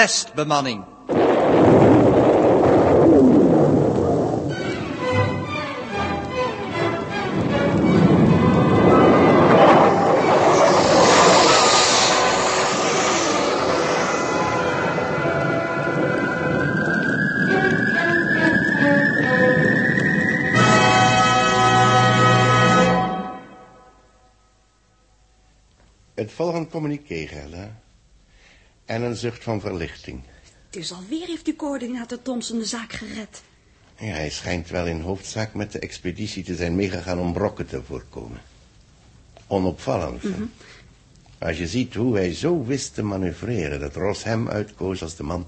testbemanning. Het volgende communiqué, Gerda. En een zucht van verlichting. Dus alweer heeft uw coördinator Thompson de zaak gered. Ja, hij schijnt wel in hoofdzaak met de expeditie te zijn meegegaan om brokken te voorkomen. Onopvallend. hè? Als je ziet hoe hij zo wist te manoeuvreren... dat Ross hem uitkoos als de man...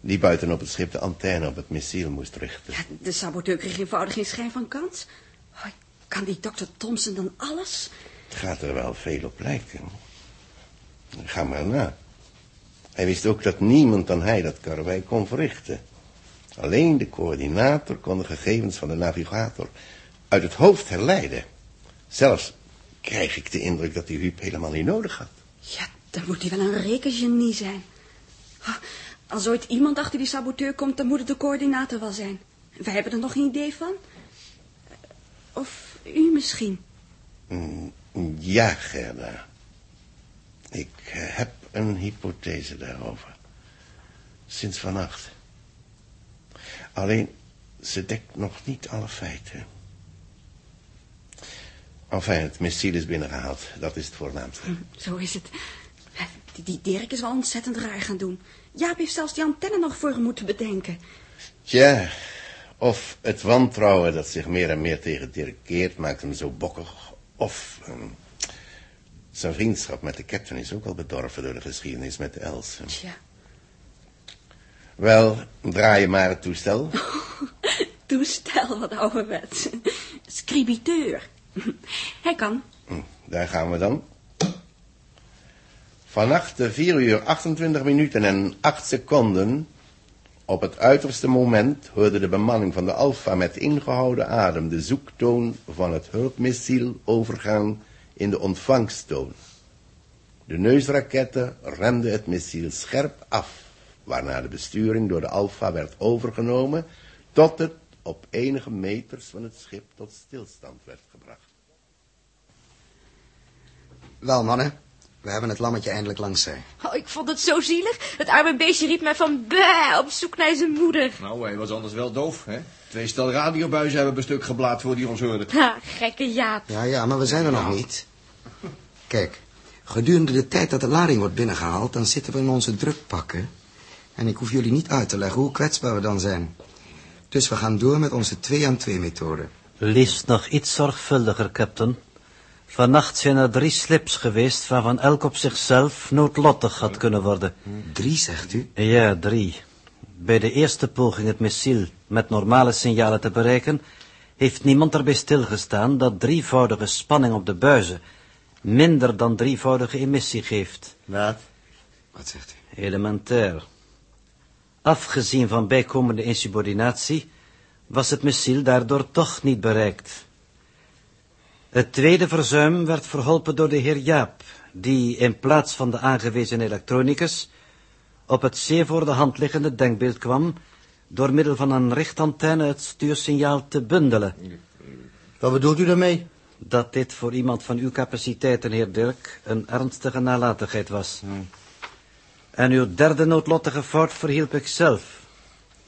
die buiten op het schip de antenne op het missiel moest richten. Ja, de saboteur kreeg eenvoudig geen schijn van kans. Oh, kan die dokter Thompson dan alles? Het gaat er wel veel op lijken. Ga maar na. Hij wist ook dat niemand dan hij dat karwei kon verrichten. Alleen de coördinator kon de gegevens van de navigator uit het hoofd herleiden. Zelfs krijg ik de indruk dat hij Huub helemaal niet nodig had. Ja, dan moet hij wel een rekengenie zijn. Als ooit iemand achter die saboteur komt, dan moet het de coördinator wel zijn. Wij hebben er nog geen idee van. Of u misschien. Mm, Ja, Gerda. Ik eh, heb een hypothese daarover. Sinds vannacht. Alleen, ze dekt nog niet alle feiten. Enfin, het missiel is binnengehaald. Dat is het voornaamste. Zo is het. Die, die Dirk is wel ontzettend raar gaan doen. Jaap heeft zelfs die antenne nog voor hem moeten bedenken. Tja, of het wantrouwen dat zich meer en meer tegen Dirk keert... maakt hem zo bokkig. Of zijn vriendschap met de captain is ook al bedorven... door de geschiedenis met de Els. Tja, Wel, draai je maar het toestel. toestel wat ouderwets. Scribiteur. Hij kan. Hm, Daar gaan we dan. Vannacht de 4 uur 28 minuten en 8 seconden. Op het uiterste moment hoorde de bemanning van de Alfa met ingehouden adem de zoektoon van het hulpmissiel overgaan in de ontvangsttoon. De neusraketten remden het missiel scherp af, waarna de besturing door de Alfa werd overgenomen tot het op enige meters van het schip tot stilstand werd gebracht. Wel, mannen. We hebben het lammetje eindelijk langs zij. Oh, ik vond het zo zielig. Het arme beestje riep mij van bah, op zoek naar zijn moeder. Nou, hij was anders wel doof, hè? Twee stel radiobuizen hebben we stuk geblaad voor die ons hoorde. Ha, gekke Jaap. Ja, ja, maar we zijn er nog niet. Kijk, gedurende de tijd dat de lading wordt binnengehaald... dan zitten we in onze drukpakken. En ik hoef jullie niet uit te leggen hoe kwetsbaar we dan zijn. Dus we gaan door met onze 2-aan-2-methode. Liefst nog iets zorgvuldiger, captain. Vannacht zijn er drie slips geweest waarvan elk op zichzelf noodlottig had kunnen worden. Drie, zegt u? Ja, drie. Bij de eerste poging het missiel met normale signalen te bereiken, heeft niemand erbij stilgestaan dat drievoudige spanning op de buizen minder dan drievoudige emissie geeft. Wat? Wat zegt u? Elementair. Afgezien van bijkomende insubordinatie, was het missiel daardoor toch niet bereikt. Het tweede verzuim werd verholpen door de heer Jaap, die in plaats van de aangewezen elektronicus op het zeer voor de hand liggende denkbeeld kwam door middel van een richtantenne het stuursignaal te bundelen. Wat bedoelt u daarmee? Dat dit voor iemand van uw capaciteiten, heer Dirk, een ernstige nalatigheid was. En uw derde noodlottige fout verhielp ik zelf.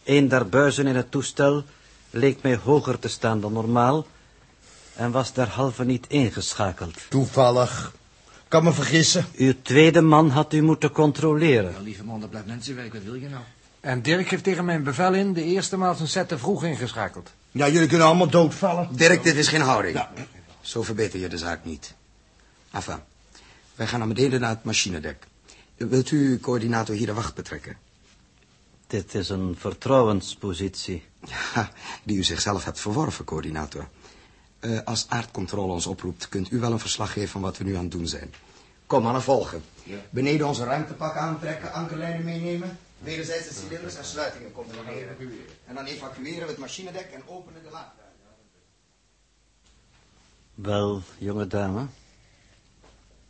Een der buizen in het toestel leek mij hoger te staan dan normaal en was derhalve niet ingeschakeld. Toevallig. Kan me vergissen. Uw tweede man had u moeten controleren. Ja, lieve man, dat blijft mensenwerk. Wat wil je nou? En Dirk heeft tegen mijn bevel in de eerste maal zijn set te vroeg ingeschakeld. Ja, jullie kunnen allemaal doodvallen. Dirk, dit is geen houding. Zo verbeter je de zaak niet. Enfin, wij gaan naar beneden naar het machinedek. Wilt u uw coördinator hier de wacht betrekken? Dit is een vertrouwenspositie. Ja, die u zichzelf hebt verworven, coördinator. Eh, als aardcontrole ons oproept, kunt u wel een verslag geven van wat we nu aan het doen zijn. Kom, mannen, volgen. Beneden onze ruimtepak aantrekken, ankerlijnen meenemen, wederzijdse cilinders en sluitingen controleren. En dan evacueren we het machinedek en openen de laadruimte. Wel, jonge dame,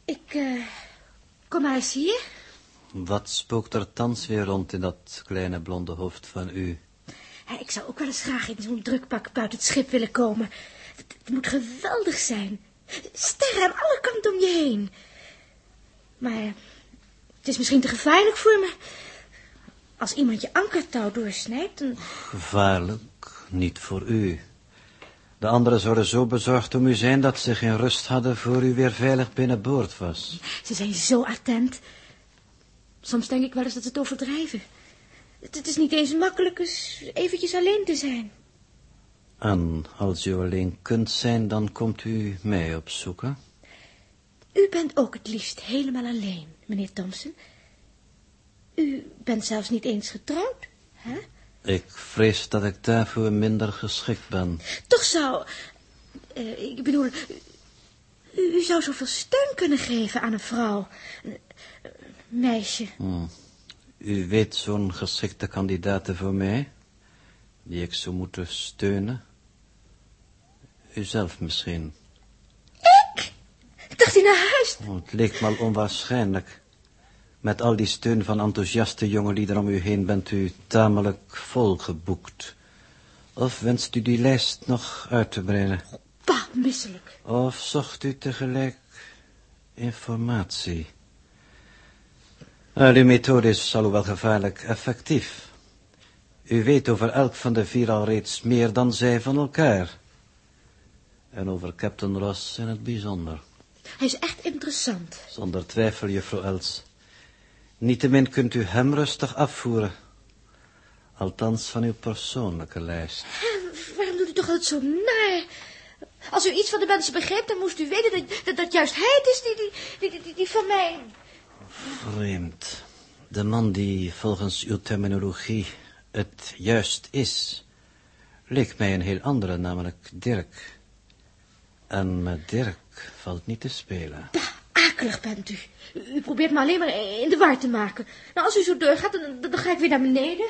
Ik, eh, kom maar eens hier. Wat spookt er thans weer rond in dat kleine blonde hoofd van u? Ja, ik zou ook wel eens graag in zo'n drukpak buiten het schip willen komen. Het, moet geweldig zijn. Sterren aan alle kanten om je heen. Maar het is misschien te gevaarlijk voor me. Als iemand je ankertouw doorsnijdt, dan... Gevaarlijk, niet voor u. De anderen zouden zo bezorgd om u zijn dat ze geen rust hadden voor u weer veilig binnenboord was. Ze zijn zo attent. Soms denk ik wel eens dat ze het overdrijven. Het, het is niet eens makkelijk eens eventjes alleen te zijn. En als u alleen kunt zijn, dan komt u mij opzoeken. U bent ook het liefst helemaal alleen, meneer Thompson. U bent zelfs niet eens getrouwd, hè? Ik vrees dat ik daarvoor minder geschikt ben. Toch zou... eh, ik bedoel... U, u zou zoveel steun kunnen geven aan een vrouw. Een, een meisje. Hmm. U weet zo'n geschikte kandidaten voor mij, die ik zou moeten steunen? Uzelf misschien. Dacht u naar huis? Oh, het leek me al onwaarschijnlijk. Met al die steun van enthousiaste jongelieden om u heen bent u tamelijk volgeboekt. Of wenst u die lijst nog uit te breiden? Bah, misselijk. Of zocht u tegelijk informatie? Uh, uw methode is alhoewel gevaarlijk effectief. U weet over elk van de vier al reeds meer dan zij van elkaar. En over Captain Ross in het bijzonder. Hij is echt interessant. Zonder twijfel, juffrouw Els. Niettemin kunt u hem rustig afvoeren. Althans van uw persoonlijke lijst. Waarom doet u toch altijd zo naar? Als u iets van de mensen begreep, dan moest u weten dat, dat, dat juist hij het is die, die, die, die, die van mij... Vreemd. De man die volgens uw terminologie het juist is, leek mij een heel andere, namelijk Dirk. En met Dirk valt niet te spelen. Akelig bent u. U probeert me alleen maar in de war te maken. Nou, als u zo doorgaat, dan, dan ga ik weer naar beneden.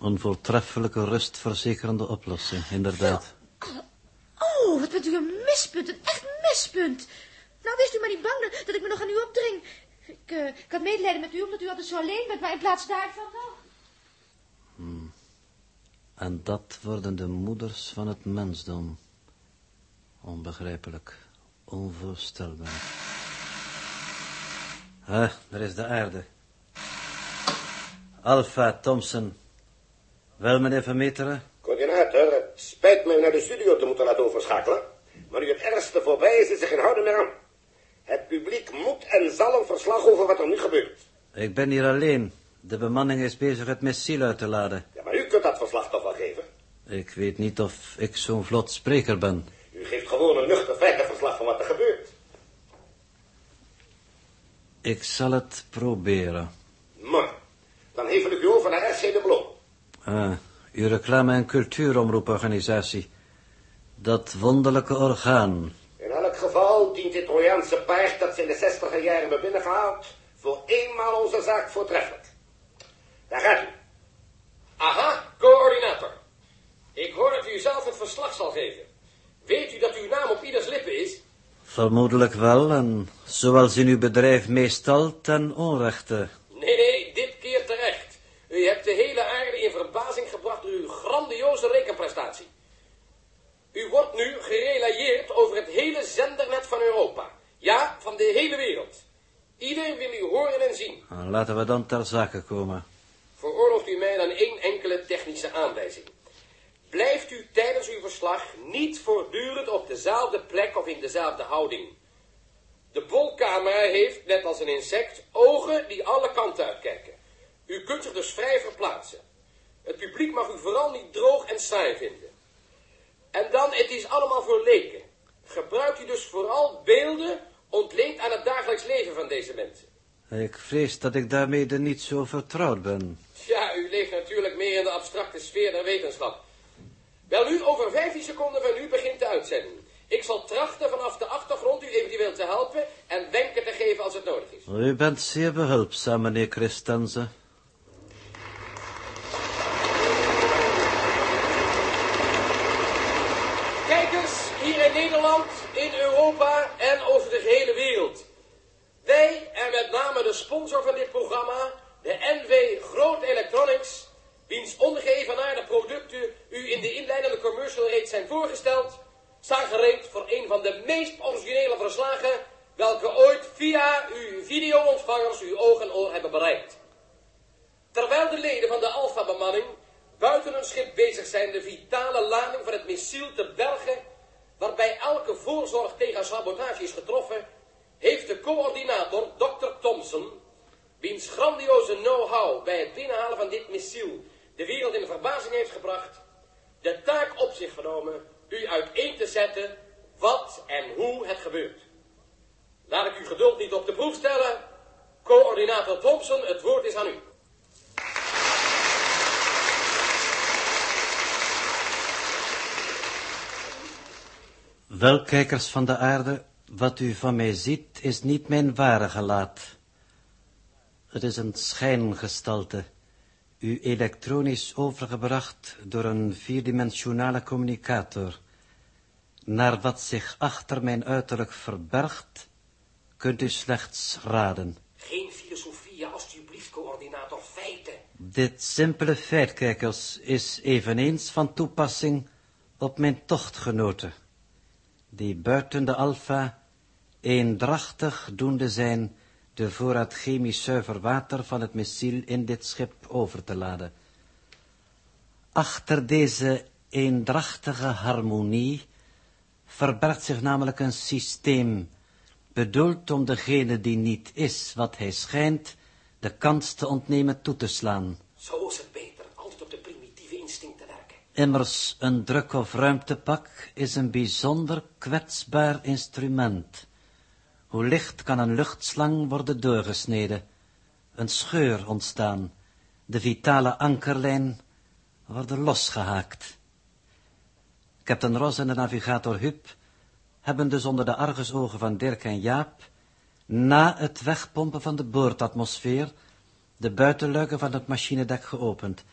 Een voortreffelijke rustverzekerende oplossing, inderdaad. Oh, wat bent u een mispunt, een echt mispunt. Nou, wees u maar niet bang dat, ik me nog aan u opdring. Ik, eh, ik had medelijden met u, omdat u altijd zo alleen bent, maar in plaats daarvan... Nou... Hmm. En dat worden de moeders van het mensdom. Onbegrijpelijk, onvoorstelbaar. Ah, daar is de aarde. Alpha Thompson. Wel, meneer Vermeteren? Coördinator, het spijt me u naar de studio te moeten laten overschakelen. Maar nu het ergste voorbij is, is er geen houden meer aan. Het publiek moet en zal een verslag over wat er nu gebeurt. Ik ben hier alleen. De bemanning is bezig het missiel uit te laden. Ja, maar u kunt dat verslag toch wel geven? Ik weet niet of ik zo'n vlot spreker ben. Gewoon een nuchter feitenverslag van wat er gebeurt. Ik zal het proberen. Maar, dan hevel ik u over naar RC de Blom. Ah, uw reclame- en cultuuromroeporganisatie. Dat wonderlijke orgaan. In elk geval dient dit Trojaanse paard dat ze in de zestiger jaren hebben binnengehaald... voor eenmaal onze zaak voortreffelijk. Daar gaat u. Aha, coördinator. Ik hoor dat u zelf het verslag zal geven. Weet u dat uw naam op ieders lippen is? Vermoedelijk wel, en zoals in uw bedrijf meestal ten onrechte. Nee, nee, dit keer terecht. U hebt de hele aarde in verbazing gebracht door uw grandioze rekenprestatie. U wordt nu gerelayeerd over het hele zendernet van Europa. Ja, van de hele wereld. Iedereen wil u horen en zien. Ah, Laten we dan ter zake komen. Veroorlooft u mij dan één enkele technische aanwijzing. Blijft u tijdens uw verslag niet voortdurend op dezelfde plek of in dezelfde houding. De bolcamera heeft, net als een insect, ogen die alle kanten uitkijken. U kunt zich dus vrij verplaatsen. Het publiek mag u vooral niet droog en saai vinden. En dan, het is allemaal voor leken. Gebruikt u dus vooral beelden ontleend aan het dagelijks leven van deze mensen. Ik vrees dat ik daarmee niet zo vertrouwd ben. Ja, u leeft natuurlijk meer in de abstracte sfeer der wetenschap. Wel nu, over 15 seconden van u begint de uitzending. Ik zal trachten vanaf de achtergrond u eventueel te helpen en wenken te geven als het nodig is. U bent zeer behulpzaam, meneer Christensen. Kijkers hier in Nederland, in Europa en over de gehele wereld. Wij en met name de sponsor van dit programma, de NV Groot Electronics, wiens ongeëvenaarde producten u in de inleidende commercial reeds zijn voorgesteld, staan gereed voor een van de meest originele verslagen welke ooit via uw videoontvangers uw oog en oor hebben bereikt. Terwijl de leden van de Alpha-bemanning buiten hun schip bezig zijn de vitale lading van het missiel te bergen, waarbij elke voorzorg tegen sabotage is getroffen, heeft de coördinator, Dr. Thompson, wiens grandioze know-how bij het binnenhalen van dit missiel de wereld in verbazing heeft gebracht, de taak op zich genomen u uiteen te zetten wat en hoe het gebeurt. Laat ik uw geduld niet op de proef stellen. Coördinator Thompson, het woord is aan u. Wel, kijkers van de aarde, wat u van mij ziet, is niet mijn ware gelaat. Het is een schijngestalte, u elektronisch overgebracht door een vierdimensionale communicator. Naar wat zich achter mijn uiterlijk verbergt, kunt u slechts raden. Geen filosofie, alstublieft, coördinator, feiten. Dit simpele feit, kijkers, is eveneens van toepassing op mijn tochtgenoten, die buiten de alfa eendrachtig doende zijn de voorraad chemisch zuiver water van het missiel in dit schip over te laden. Achter deze eendrachtige harmonie verbergt zich namelijk een systeem, bedoeld om degene die niet is wat hij schijnt, de kans te ontnemen toe te slaan. Zo is het beter, altijd op de primitieve instincten werken. Immers, een druk- of ruimtepak is een bijzonder kwetsbaar instrument. Hoe licht kan een luchtslang worden doorgesneden, een scheur ontstaan, de vitale ankerlijn worden losgehaakt. Captain Ross en de navigator Hup hebben dus onder de argusogen van Dirk en Jaap, na het wegpompen van de boordatmosfeer, de buitenluiken van het machinedek geopend.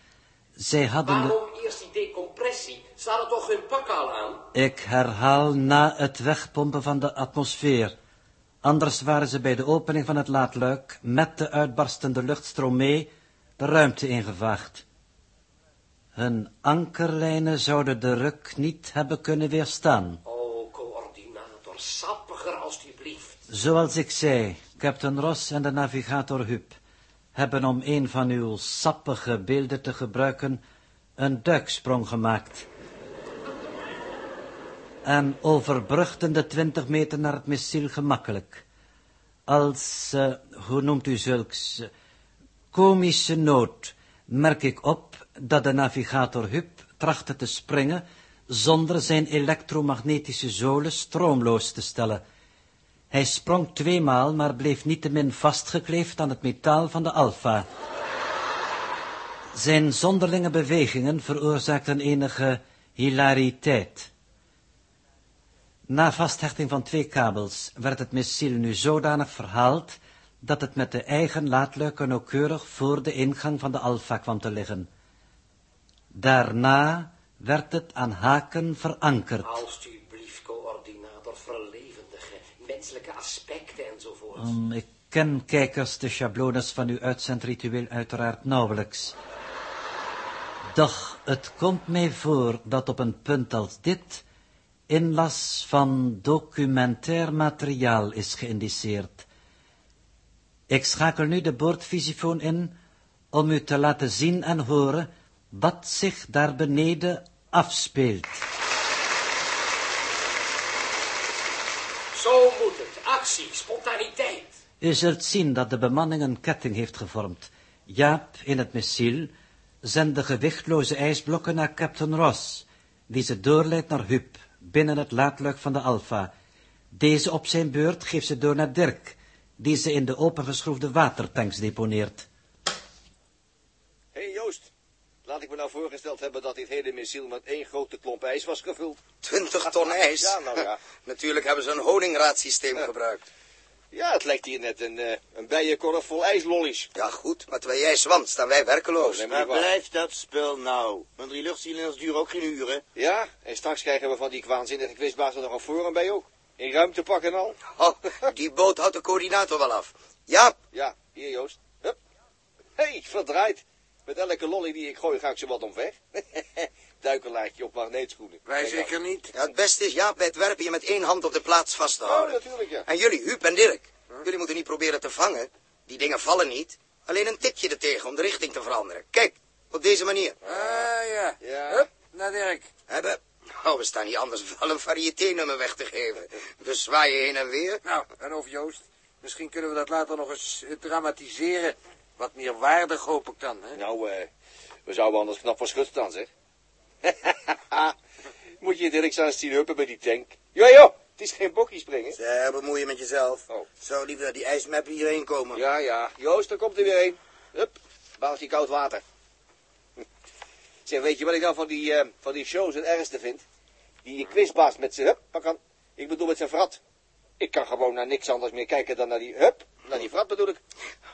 Zij hadden de... Waarom eerst die decompressie? Ze hadden toch hun pak al aan? Ik herhaal na het wegpompen van de atmosfeer. Anders waren ze bij de opening van het laadluik met de uitbarstende luchtstroom mee de ruimte ingevaagd. Hun ankerlijnen zouden de ruk niet hebben kunnen weerstaan. Oh, coördinator, sappiger alstublieft. Zoals ik zei, Captain Ross en de navigator Hup hebben om een van uw sappige beelden te gebruiken een duiksprong gemaakt. En overbrugden de twintig meter naar het missiel gemakkelijk. Als, uh, hoe noemt u zulks, uh, komische noot merk ik op dat de navigator Hup trachtte te springen zonder zijn elektromagnetische zolen stroomloos te stellen. Hij sprong tweemaal, maar bleef niettemin vastgekleefd aan het metaal van de alfa. Zijn zonderlinge bewegingen veroorzaakten enige hilariteit. Na vasthechting van twee kabels werd het missiel nu zodanig verhaald dat het met de eigen laadluiken nauwkeurig voor de ingang van de alfa kwam te liggen. Daarna werd het aan haken verankerd. Alstublieft, coördinator, verlevendigen, menselijke aspecten enzovoort. Um, ik ken kijkers de schablones van uw uitzendritueel uiteraard nauwelijks. Doch het komt mij voor dat op een punt als dit inlas van documentair materiaal is geïndiceerd. Ik schakel nu de boordvisifoon in om u te laten zien en horen wat zich daar beneden afspeelt. Zo moet het. Actie, spontaniteit. U zult zien dat de bemanning een ketting heeft gevormd. Jaap in het missiel zendt de gewichtloze ijsblokken naar Captain Ross, die ze doorleidt naar Hup, binnen het laadluik van de Alpha. Deze op zijn beurt geeft ze door naar Dirk, die ze in de opengeschroefde watertanks deponeert. Hé hey Joost, laat ik me nou voorgesteld hebben dat dit hele missiel met één grote klomp ijs was gevuld. 20 ton ijs? Ja, nou ja. Natuurlijk hebben ze een honingraadsysteem gebruikt. Ja, het lijkt hier net een, uh, een bijenkorf vol ijslollies. Ja, goed, maar terwijl jij zwant, staan wij werkeloos. Oh, maar blijft dat spul nou? Want die luchtcilinders duren ook geen uren. Ja, en straks krijgen we van die kwaanzinnige quizbaas er nog een forum bij ook. In ruimtepak en al. Oh, die boot houdt de coördinator wel af. Jaap. Ja, hier Joost. Hup. Hé, hey, verdraaid. Met elke lolly die ik gooi ga ik ze wat omver. Duikelaartje op magneetschoenen. Wij zeker nou. niet. Ja, het beste is, Jaap, bij het werpen je met één hand op de plaats vast te Oh, natuurlijk ja. En jullie, Huub en Dirk, jullie moeten niet proberen te vangen. Die dingen vallen niet. Alleen een tipje ertegen om de richting te veranderen. Kijk, op deze manier. Ah, ja. Ja. Hup, naar Dirk. Hebben. Oh, we staan hier anders wel een variété-nummer weg te geven. We zwaaien heen en weer. Nou, en of Joost, misschien kunnen we dat later nog eens eh, dramatiseren. Wat meer waardig hoop ik dan, hè? Nou, eh, we zouden anders knap van schut staan, zeg. Moet je Dirk eens zien huppen bij die tank. Ja, joh, het is geen bokkie springen. Zeg, bemoei je met jezelf. Oh. Zou liever dat die ijsmap hierheen komen. Ja, ja. Joost, daar komt er weer een. Hup, baaltje koud water. Zeg, weet je wat ik nou van die, eh, van die shows het ergste vind? Die quizbaas met zijn hup, pak aan. Ik bedoel met zijn vrat. Ik kan gewoon naar niks anders meer kijken dan naar die hup. Naar die vrat bedoel ik.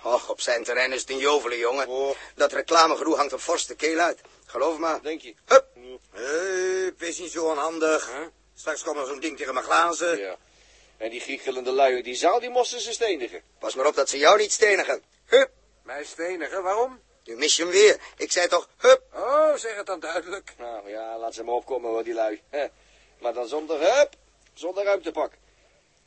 Och, op zijn terrein is het een jovelen, jongen. Oh. Dat reclamegedoe hangt op forste keel uit. Geloof maar. Denk je? Hup. Hup, wees niet zo onhandig. Huh? Straks komt er zo'n ding tegen mijn glazen. Ja. En die giechelende lui in die zaal, die moesten ze stenigen. Pas maar op dat ze jou niet stenigen. Hup. Mij stenigen, waarom? Nu mis je hem weer. Ik zei toch, hup. Oh, zeg het dan duidelijk. Nou ja, laat ze maar opkomen hoor, die lui. Maar dan zonder hup, zonder ruimtepak.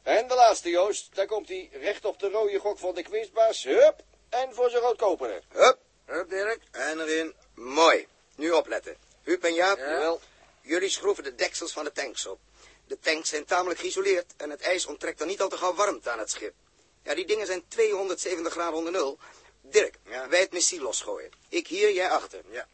En de laatste, Joost. Daar komt hij recht op de rode gok van de quizbaas. Hup, en voor zijn roodkoperen. Hup. Hup, Dirk. En erin. Mooi. Nu opletten. Huub en Jaap, Ja? jullie schroeven de deksels van de tanks op. De tanks zijn tamelijk geïsoleerd en het ijs onttrekt er niet al te gauw warmte aan het schip. Ja, die dingen zijn 270 graden onder nul. Dirk, wij het missiel losgooien. Ik hier, jij achter. Ja.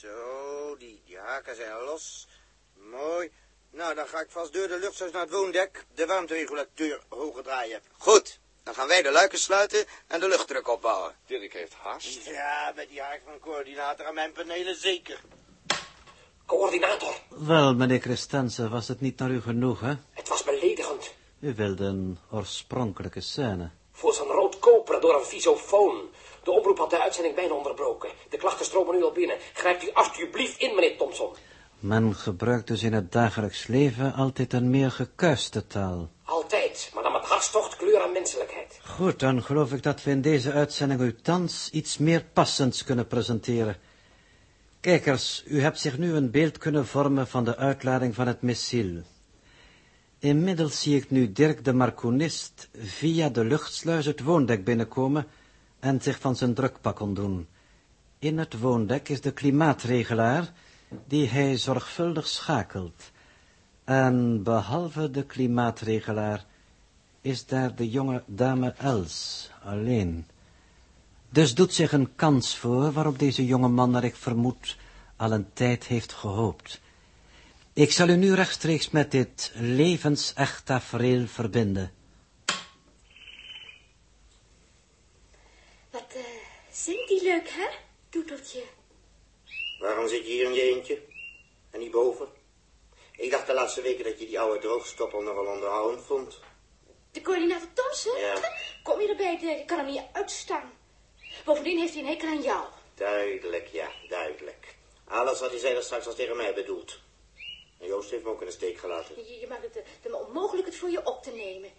Zo, die, haken zijn los. Mooi. Nou, dan ga ik vast door de luchtzuis naar het woondek de warmteregulateur hoger draaien. Goed. Dan gaan wij de luiken sluiten en de luchtdruk opbouwen. Dirk heeft haast. Ja, met die haak van coördinator aan mijn panelen zeker. Coördinator, Wel, meneer Christensen, was het niet naar u genoeg, hè? het was beledigend. U wilde een oorspronkelijke scène. Voor zijn rood koper door een visofoon. De omroep had de uitzending bijna onderbroken. De klachten stromen nu al binnen. Grijpt u alsjeblieft in, meneer Thompson. Men gebruikt dus in het dagelijks leven altijd een meer gekuiste taal. Altijd, maar dan met hartstocht, kleur en menselijkheid. Goed, dan geloof ik dat we in deze uitzending u thans iets meer passends kunnen presenteren. Kijkers, u hebt zich nu een beeld kunnen vormen van de uitlading van het missiel. Inmiddels zie ik nu Dirk de Marconist via de luchtsluis het woondek binnenkomen en zich van zijn drukpak ontdoen. In het woondek is de klimaatregelaar die hij zorgvuldig schakelt. En behalve de klimaatregelaar is daar de jonge dame Els alleen. Dus doet zich een kans voor waarop deze jonge man, naar ik vermoed, al een tijd heeft gehoopt. Ik zal u nu rechtstreeks met dit levensecht tafereel verbinden. Wat eh, zingt die leuk, hè, Toeteltje? Waarom zit je hier in je eentje? En niet boven? Ik dacht de laatste weken dat je die oude droogstoppel nogal onderhoudend vond. De coördinator Thompson? Ja. Kom je erbij, Dirk? Ik kan hem niet uitstaan. Bovendien heeft hij een hekel aan jou. Duidelijk, ja, duidelijk. Alles wat hij zei dat straks was tegen mij bedoeld. En Joost heeft me ook in de steek gelaten. Je, je maakt het eh, onmogelijk het voor je op te nemen.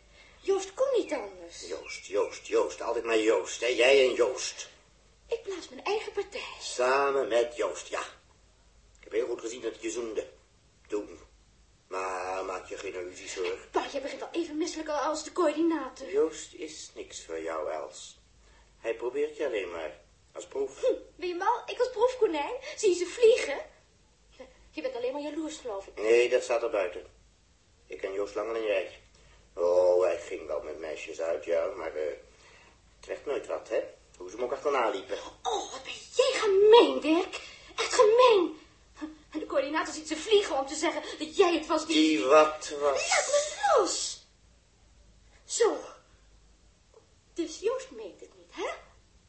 Joost kon niet anders. Joost, Joost, Joost. Altijd maar Joost, hè. Jij en Joost. Ik blaas mijn eigen partij. Samen met Joost, ja. Ik heb heel goed gezien dat je zoende. Toen. Maar maak je geen illusies hoor. Pa, jij begint al even misselijk als de coördinator. Joost is niks voor jou, Els. Hij probeert je alleen maar. Als proef. Hm, ben je mal? Ik als proefkonijn? Zie je ze vliegen? Je, bent alleen maar jaloers, geloof ik. Nee, dat staat er buiten. Ik ken Joost langer dan jij. Oh, hij ging wel met meisjes uit, ja, maar eh het werd nooit wat, hè? Hoe ze hem ook achterna liepen. Oh, wat ben jij gemeen, Dirk. Echt gemeen. En de coördinator ziet ze vliegen om te zeggen dat jij het was die... Die wat was. Laat me los. Zo. Dus Joost meent het niet, hè?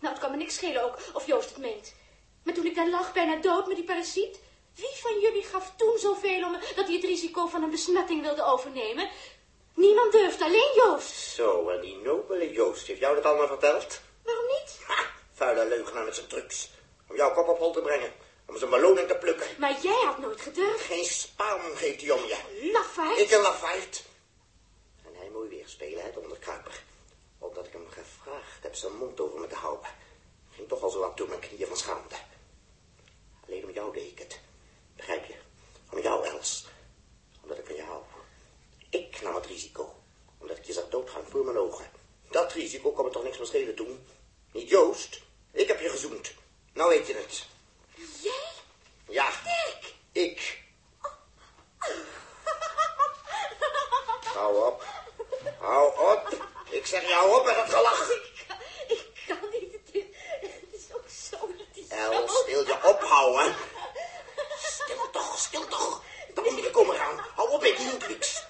Nou, het kan me niks schelen ook of Joost het meent. Maar toen ik daar lag, bijna dood met die parasiet... Wie van jullie gaf toen zoveel om dat hij het risico van een besmetting wilde overnemen? Niemand durfde, alleen Joost. Zo, en die nobele Joost, heeft jou dat allemaal verteld? Waarom niet? Ha, vuile leugenaar met zijn trucs. Om jouw kop op hol te brengen. Om zijn beloning te plukken. Maar jij had nooit gedurfd. Geen spaan geeft hij om je. Lafaard. Ik een lafaard. En hij moet weer spelen, hè, de onderkruiper. Omdat ik hem gevraagd zijn mond over me te houden. Ging toch al zo wat door mijn knieën van schaamte. Alleen om jou deed ik het. Begrijp je? Om jou, Els. Omdat ik van je hou. Ik nam het risico. Omdat ik je zag doodgaan voor mijn ogen. Dat risico kon me toch niks meer schelen toen. Niet Joost. Ik heb je gezoend. Nou weet je het. Ja. Ik. Hou op. Hou op. Ik zeg jou op met het gelach. Ik kan niet. Het is, het is ook zo. Het is Els, wil je ophouden? Stil toch, stil toch. Dan moet je komen gaan. Hou op met die niks.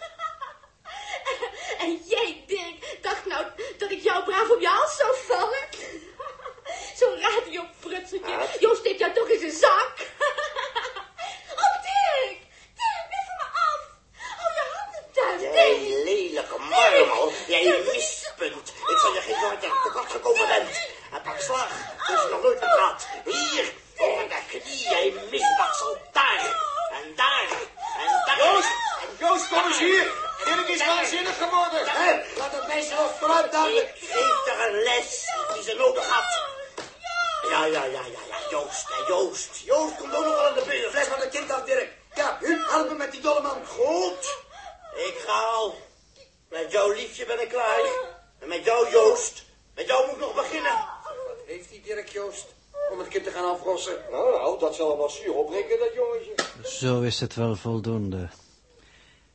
En jij, Dirk, dacht nou dat ik jou braaf op je hals zou vallen? Zo'n radioprutseltje. Joost steekt jou toch in zijn zak. Oh, Dirk! Dirk, weg van me af. Hou je handen thuis, Jij Dirk. lelijke Jij mispunt. Ik zal je geven wat je tekort gekomen bent. En pak slag. Dat is nog nooit gehad. Hier, over de knieën, jij misbaksel. Daar. En daar. En daar. Joost! Joost, kom eens hier! Dirk is waanzinnig geworden! Hé, laat het meisje nog vooruit dan. Ik geef haar een les die ze nodig had. Ja, ja, ja, ja, ja, Joost, hè, Joost. Joost komt ook nog wel aan de beurt. Fles van het kind af, Dirk. Ja, Huub, help me met die dolle man. Goed. Ik ga al. Met jouw liefje ben ik klaar. En met jou, Joost. Met jou moet ik nog beginnen. Wat heeft die Dirk, Joost? Om het kind te gaan afrossen. Nou, nou, dat zal wel zuur opbreken, dat jongetje. Zo is het wel voldoende.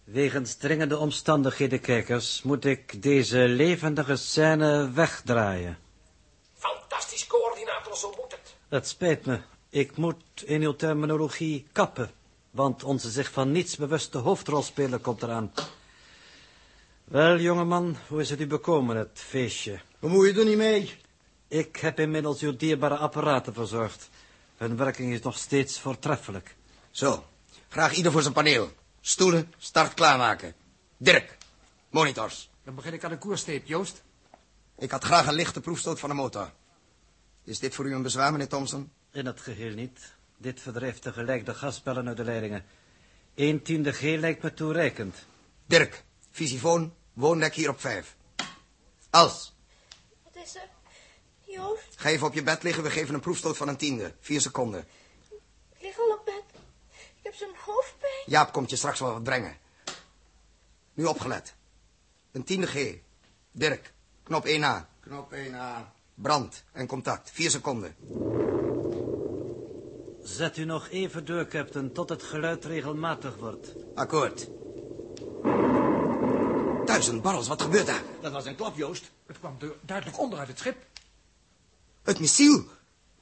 Wegens dringende omstandigheden, kijkers, moet ik deze levendige scène wegdraaien. Fantastisch, coördinator, zo moet het. Het spijt me. Ik moet in uw terminologie kappen. Want onze zich van niets bewuste hoofdrolspeler komt eraan. Wel, jongeman, hoe is het u bekomen, het feestje? Bemoei je er niet mee. Ik heb inmiddels uw dierbare apparaten verzorgd. Hun werking is nog steeds voortreffelijk. Zo, graag ieder voor zijn paneel. Stoelen, start klaarmaken. Dirk, monitors. Dan begin ik aan de koersteep, Joost. Ik had graag een lichte proefstoot van de motor. Is dit voor u een bezwaar, meneer Thompson? In het geheel niet. Dit verdrijft tegelijk de gasbellen uit de leidingen. Eén tiende G lijkt me toereikend. Dirk, visifoon, woondek hier op vijf. Els, Wat is er? Joost, ga even op je bed liggen. We geven een proefstoot van een tiende. Vier seconden. ik lig al op bed. Ik heb zo'n hoofdpijn. Jaap komt je straks wel wat brengen. Nu opgelet. Een tiende G. Dirk, knop 1A. Knop 1A. Brand en contact. Vier seconden. Zet u nog even door, captain, tot het geluid regelmatig wordt. Akkoord. Duizend barrels, wat gebeurt daar? Dat was een klap, Joost. Het kwam du- duidelijk onder uit het schip. Het missiel.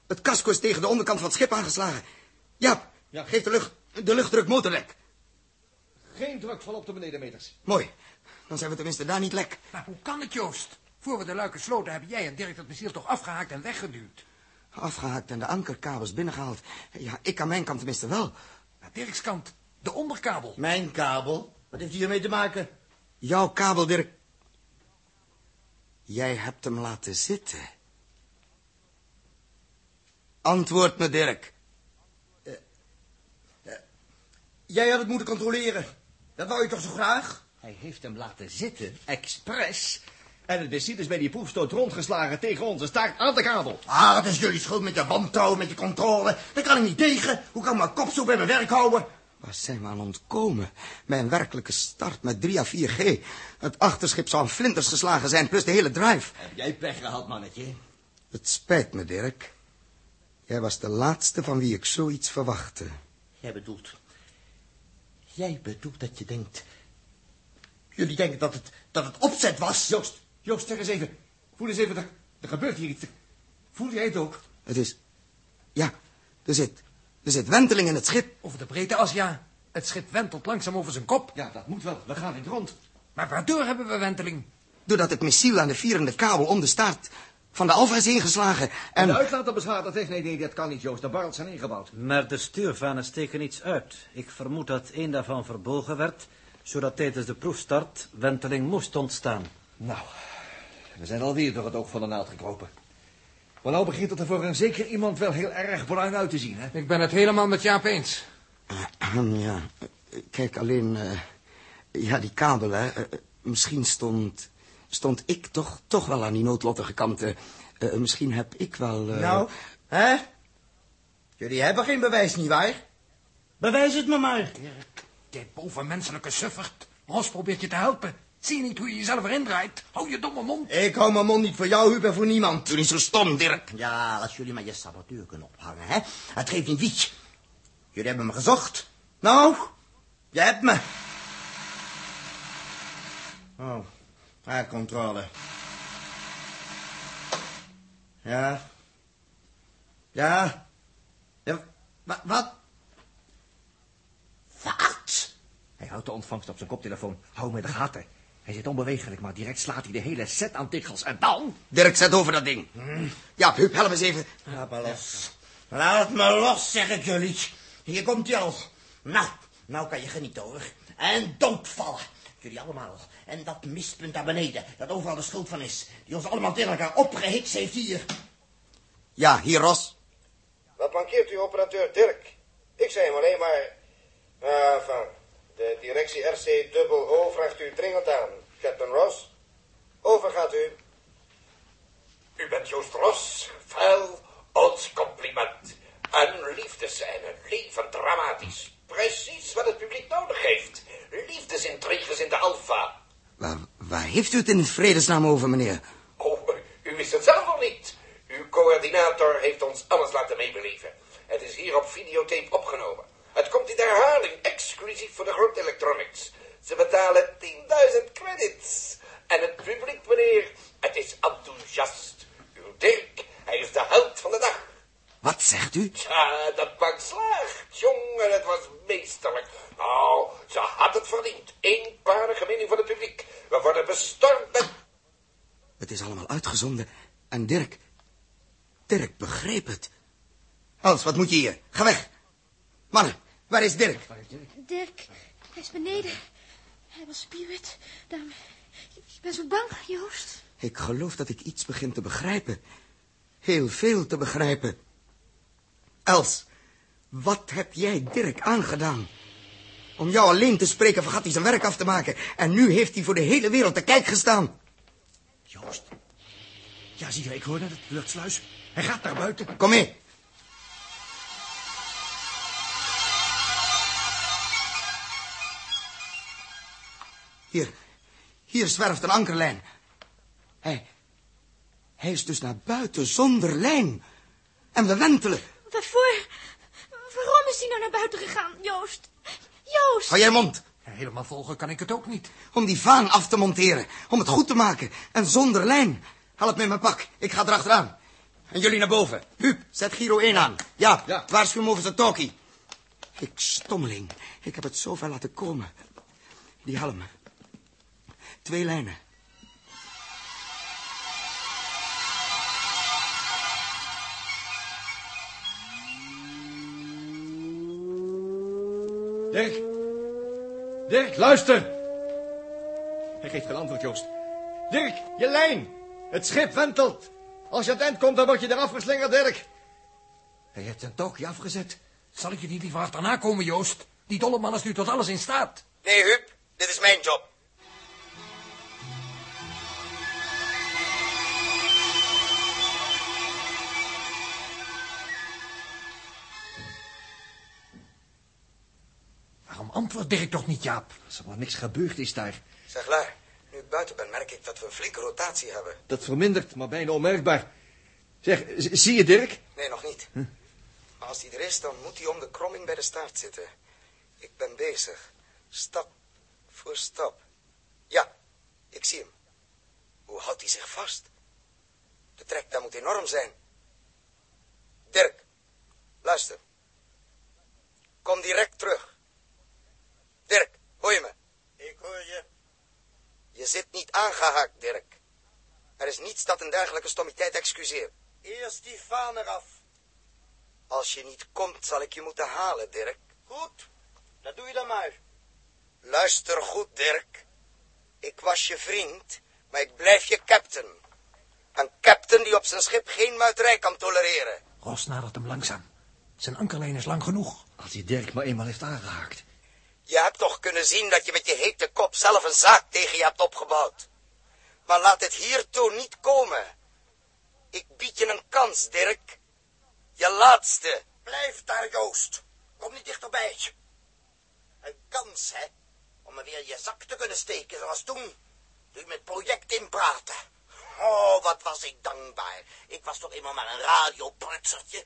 Het casco is tegen de onderkant van het schip aangeslagen. Jaap, geef de, lucht, de luchtdruk motorlek. Geen drukval op de benedenmeters. Mooi. Dan zijn we tenminste daar niet lek. Maar hoe kan het, Joost? Voor we de luiken sloten, hebben jij en Dirk dat missiel toch afgehaakt en weggeduwd. Afgehaakt en de ankerkabels binnengehaald. Ja, ik aan mijn kant tenminste wel. Naar Dirks kant, de onderkabel. Mijn kabel? Wat heeft hij hiermee te maken? Jouw kabel, Dirk. Jij hebt hem laten zitten. Antwoord me, Dirk. Jij had het moeten controleren. Dat wou je toch zo graag? Hij heeft hem laten zitten, expres. En het missiel is bij die proefstoot rondgeslagen tegen onze staart aan de kabel. Ah, het is jullie schuld met je wantrouwen, met je controle. Daar kan ik niet tegen. Hoe kan ik mijn kop zo bij mijn werk houden? Waar zijn we aan ontkomen? Mijn werkelijke start met 3 à 4 G. Het achterschip zou aan flinters geslagen zijn, plus de hele drive. Heb jij pech gehad, mannetje? Het spijt me, Dirk. Jij was de laatste van wie ik zoiets verwachtte. Jij bedoelt... Jij bedoelt dat je denkt... Jullie denken dat het, dat het opzet was? Joost, Joost, zeg eens even. Voel eens even, er, er gebeurt hier iets. Voel jij het ook? Het is... Ja, er zit... Er zit wenteling in het schip. Over de breedte as, ja. Het schip wentelt langzaam over zijn kop. Ja, dat moet wel. We gaan in het rond. Maar waardoor hebben we wenteling? Doordat het missiel aan de vierende kabel om de staart van de Alfa is ingeslagen. En En... de uitlater beschadigd is? Nee, nee, dat kan niet, Joost. De barrels zijn ingebouwd. Maar de stuurvanen steken iets uit. Ik vermoed dat één daarvan verbogen werd, zodat tijdens de proefstart wenteling moest ontstaan. Nou, we zijn alweer door het oog van de naald gekropen. Maar nou begint het er voor een zeker iemand wel heel erg bruin uit te zien, hè? Ik ben het helemaal met Jaap eens. Ja, kijk alleen... eh, ja, die kabel, hè. eh, misschien stond stond ik toch, toch wel aan die noodlottige kant. Eh, eh, misschien heb ik wel... eh, Nou, hè? Jullie hebben geen bewijs, nietwaar? Bewijs het me maar. Jij bovenmenselijke suffert. Ros probeert je te helpen. Zie je niet hoe je jezelf erin draait? Hou je domme mond. Ik hou mijn mond niet voor jou, Huub, en voor niemand. Doe niet zo stom, Dirk. Ja, als jullie maar je saboteur kunnen ophangen, hè? Het geeft niet wie. Jullie hebben me gezocht. Nou, je hebt me. Oh, aardcontrole. Ja. Ja. Ja, wa- wat? Wat? Hij houdt de ontvangst op zijn koptelefoon. Hou me in de gaten. Hij zit onbewegelijk, maar direct slaat hij de hele set aan tikkels. En dan... Dirk, zet over dat ding. Ja, Huub, help eens even. Laat me los. Laat me los, zeg ik jullie. Hier komt hij al. Nou, nou kan je genieten hoor. En doodvallen. Jullie allemaal. En dat mistpunt daar beneden, dat overal de schuld van is. Die ons allemaal tegen elkaar opgehitst heeft hier. Ja, hier, Ros. Wat mankeert u, operateur Dirk? Ik zei hem alleen maar... Ah, van. De directie RC dubbel O vraagt u dringend aan. Captain Ross. Over gaat u. U bent Joost Ros. Vuil, ons compliment. Een liefdescène, levend dramatisch. Precies wat het publiek nodig heeft. Liefdesintriges in de alfa. Waar, waar heeft u het in vredesnaam over, meneer? Oh, u wist het zelf nog niet. Uw coördinator heeft ons alles laten meebeleven. Het is hier op videotape opgenomen. Het komt in de herhaling, exclusief voor de Groot Electronics. Ze betalen 10.000 credits. En het publiek, meneer, het is enthousiast. Uw Dirk, hij is de held van de dag. Wat zegt u? Ja, dat pak slaag. Jongen, het was meesterlijk. Nou, ze had het verdiend. Eenparige mening van het publiek. We worden bestormd met... Het is allemaal uitgezonden. En Dirk... Dirk begreep het. Hans, wat moet je hier? Ga weg. Mannen, waar is Dirk? Dirk, hij is beneden. Hij was spierwit. Daarom... Ik ben zo bang, Joost. Ik geloof dat ik iets begin te begrijpen. Heel veel te begrijpen. Els, wat heb jij Dirk aangedaan? Om jou alleen te spreken vergat hij zijn werk af te maken. En nu heeft hij voor de hele wereld te kijk gestaan. Joost. Ja, zie je, ik hoorde het. Luchtsluis. Hij gaat naar buiten. Kom mee. Hier, hier zwerft een ankerlijn. Hij, hij is dus naar buiten zonder lijn. En we wentelen. Waarvoor? Waarom is hij nou naar buiten gegaan, Joost? Joost! Hou jij mond. Helemaal volgen kan ik het ook niet. Om die vaan af te monteren. Om het goed te maken. En zonder lijn. Help me in mijn pak. Ik ga erachteraan. En jullie naar boven. Huub, zet Giro 1 aan. Ja, ja. waarschuw hem over zijn talkie. Ik stommeling. Ik heb het zo ver laten komen. Die helm. Twee lijnen. Dirk. Dirk, luister. Hij geeft geen antwoord, Joost. Dirk, je lijn. Het schip wentelt. Als je aan het eind komt, dan word je eraf geslingerd, Dirk. Hij heeft zijn touwtje afgezet. Zal ik je niet liever achterna komen, Joost? Die dolle man is nu tot alles in staat. Nee, Huub, dit is mijn job. Waarom antwoordt Dirk toch niet, Jaap? Als er maar niks gebeurd is daar. Zeg, Laar, nu ik buiten ben, merk ik dat we een flinke rotatie hebben. Dat vermindert, maar bijna onmerkbaar. Zeg, zie je Dirk? Nee, nog niet. Maar als hij er is, dan moet hij om de kromming bij de staart zitten. Ik ben bezig. Stap voor stap. Ja, ik zie hem. Hoe houdt hij zich vast? De trek daar moet enorm zijn. Dirk, luister. Kom direct terug. Dirk, hoor je me? Ik hoor je. Je zit niet aangehaakt, Dirk. Er is niets dat een dergelijke stommiteit excuseert. Eerst die vaan eraf. Als je niet komt, zal ik je moeten halen, Dirk. Goed, dat doe je dan maar. Luister goed, Dirk. Ik was je vriend, maar ik blijf je captain. Een captain die op zijn schip geen muiterij kan tolereren. Ros nadert hem langzaam. Zijn ankerlijn is lang genoeg. Als hij Dirk maar eenmaal heeft aangehaakt. Je hebt toch kunnen zien dat je met je hete kop zelf een zaak tegen je hebt opgebouwd. Maar laat het hiertoe niet komen. Ik bied je een kans, Dirk. Je laatste. Blijf daar, Joost. Kom niet dichterbij. Een kans, hè? Om me weer je zak te kunnen steken, zoals toen. Toen met project inpraten. Oh, wat was ik dankbaar. Ik was toch eenmaal maar een radioprutsertje.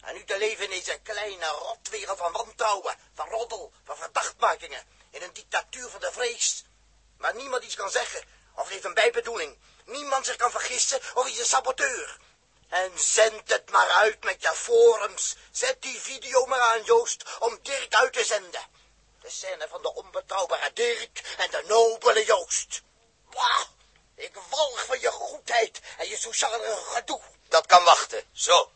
En nu te leven in deze kleine rotwereld van wantrouwen, van roddel, van verdachtmakingen. In een dictatuur van de vrees. Maar niemand iets kan zeggen, of heeft een bijbedoeling. Niemand zich kan vergissen, of is een saboteur. En zend het maar uit met je forums. Zet die video maar aan, Joost, om Dirk uit te zenden. De scène van de onbetrouwbare Dirk en de nobele Joost. Wauw, ik walg van je goedheid en je sociale gedoe. Dat kan wachten. Zo.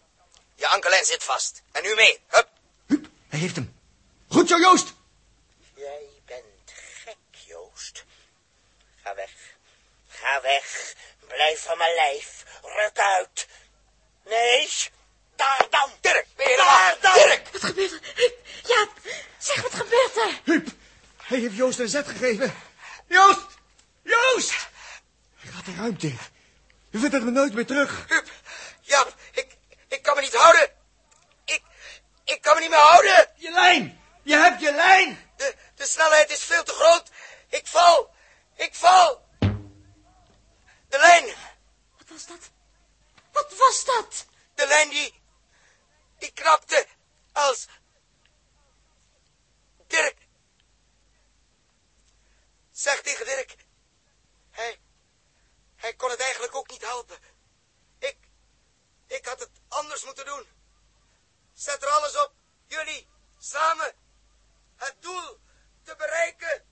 Je ankerlijn zit vast. En nu mee. Hup. Hij heeft hem. Goed zo, Joost. Jij bent gek, Joost. Ga weg. Ga weg. Blijf van mijn lijf. Ruk uit. Nee, daar dan. Dirk, ben je daar dan? Dirk! Wat gebeurt er? Ja, zeg, wat gebeurt er? Huub, hij heeft Joost een zet gegeven. Joost! Joost! Hij gaat de ruimte in. Je vindt hem nooit meer terug. Huub, Jaap, ik, ik kan me niet houden. Ik, ik kan me niet meer houden. Je lijn! Je hebt je lijn! De, de snelheid is veel te groot. Ik val. Ik val. De lijn. Wat was dat? Wat was dat? De lijn die... Die knapte als... Dirk. Zeg tegen Dirk. Hij... Hij kon het eigenlijk ook niet helpen. Ik... Ik had het anders moeten doen zet er alles op jullie samen het doel te bereiken.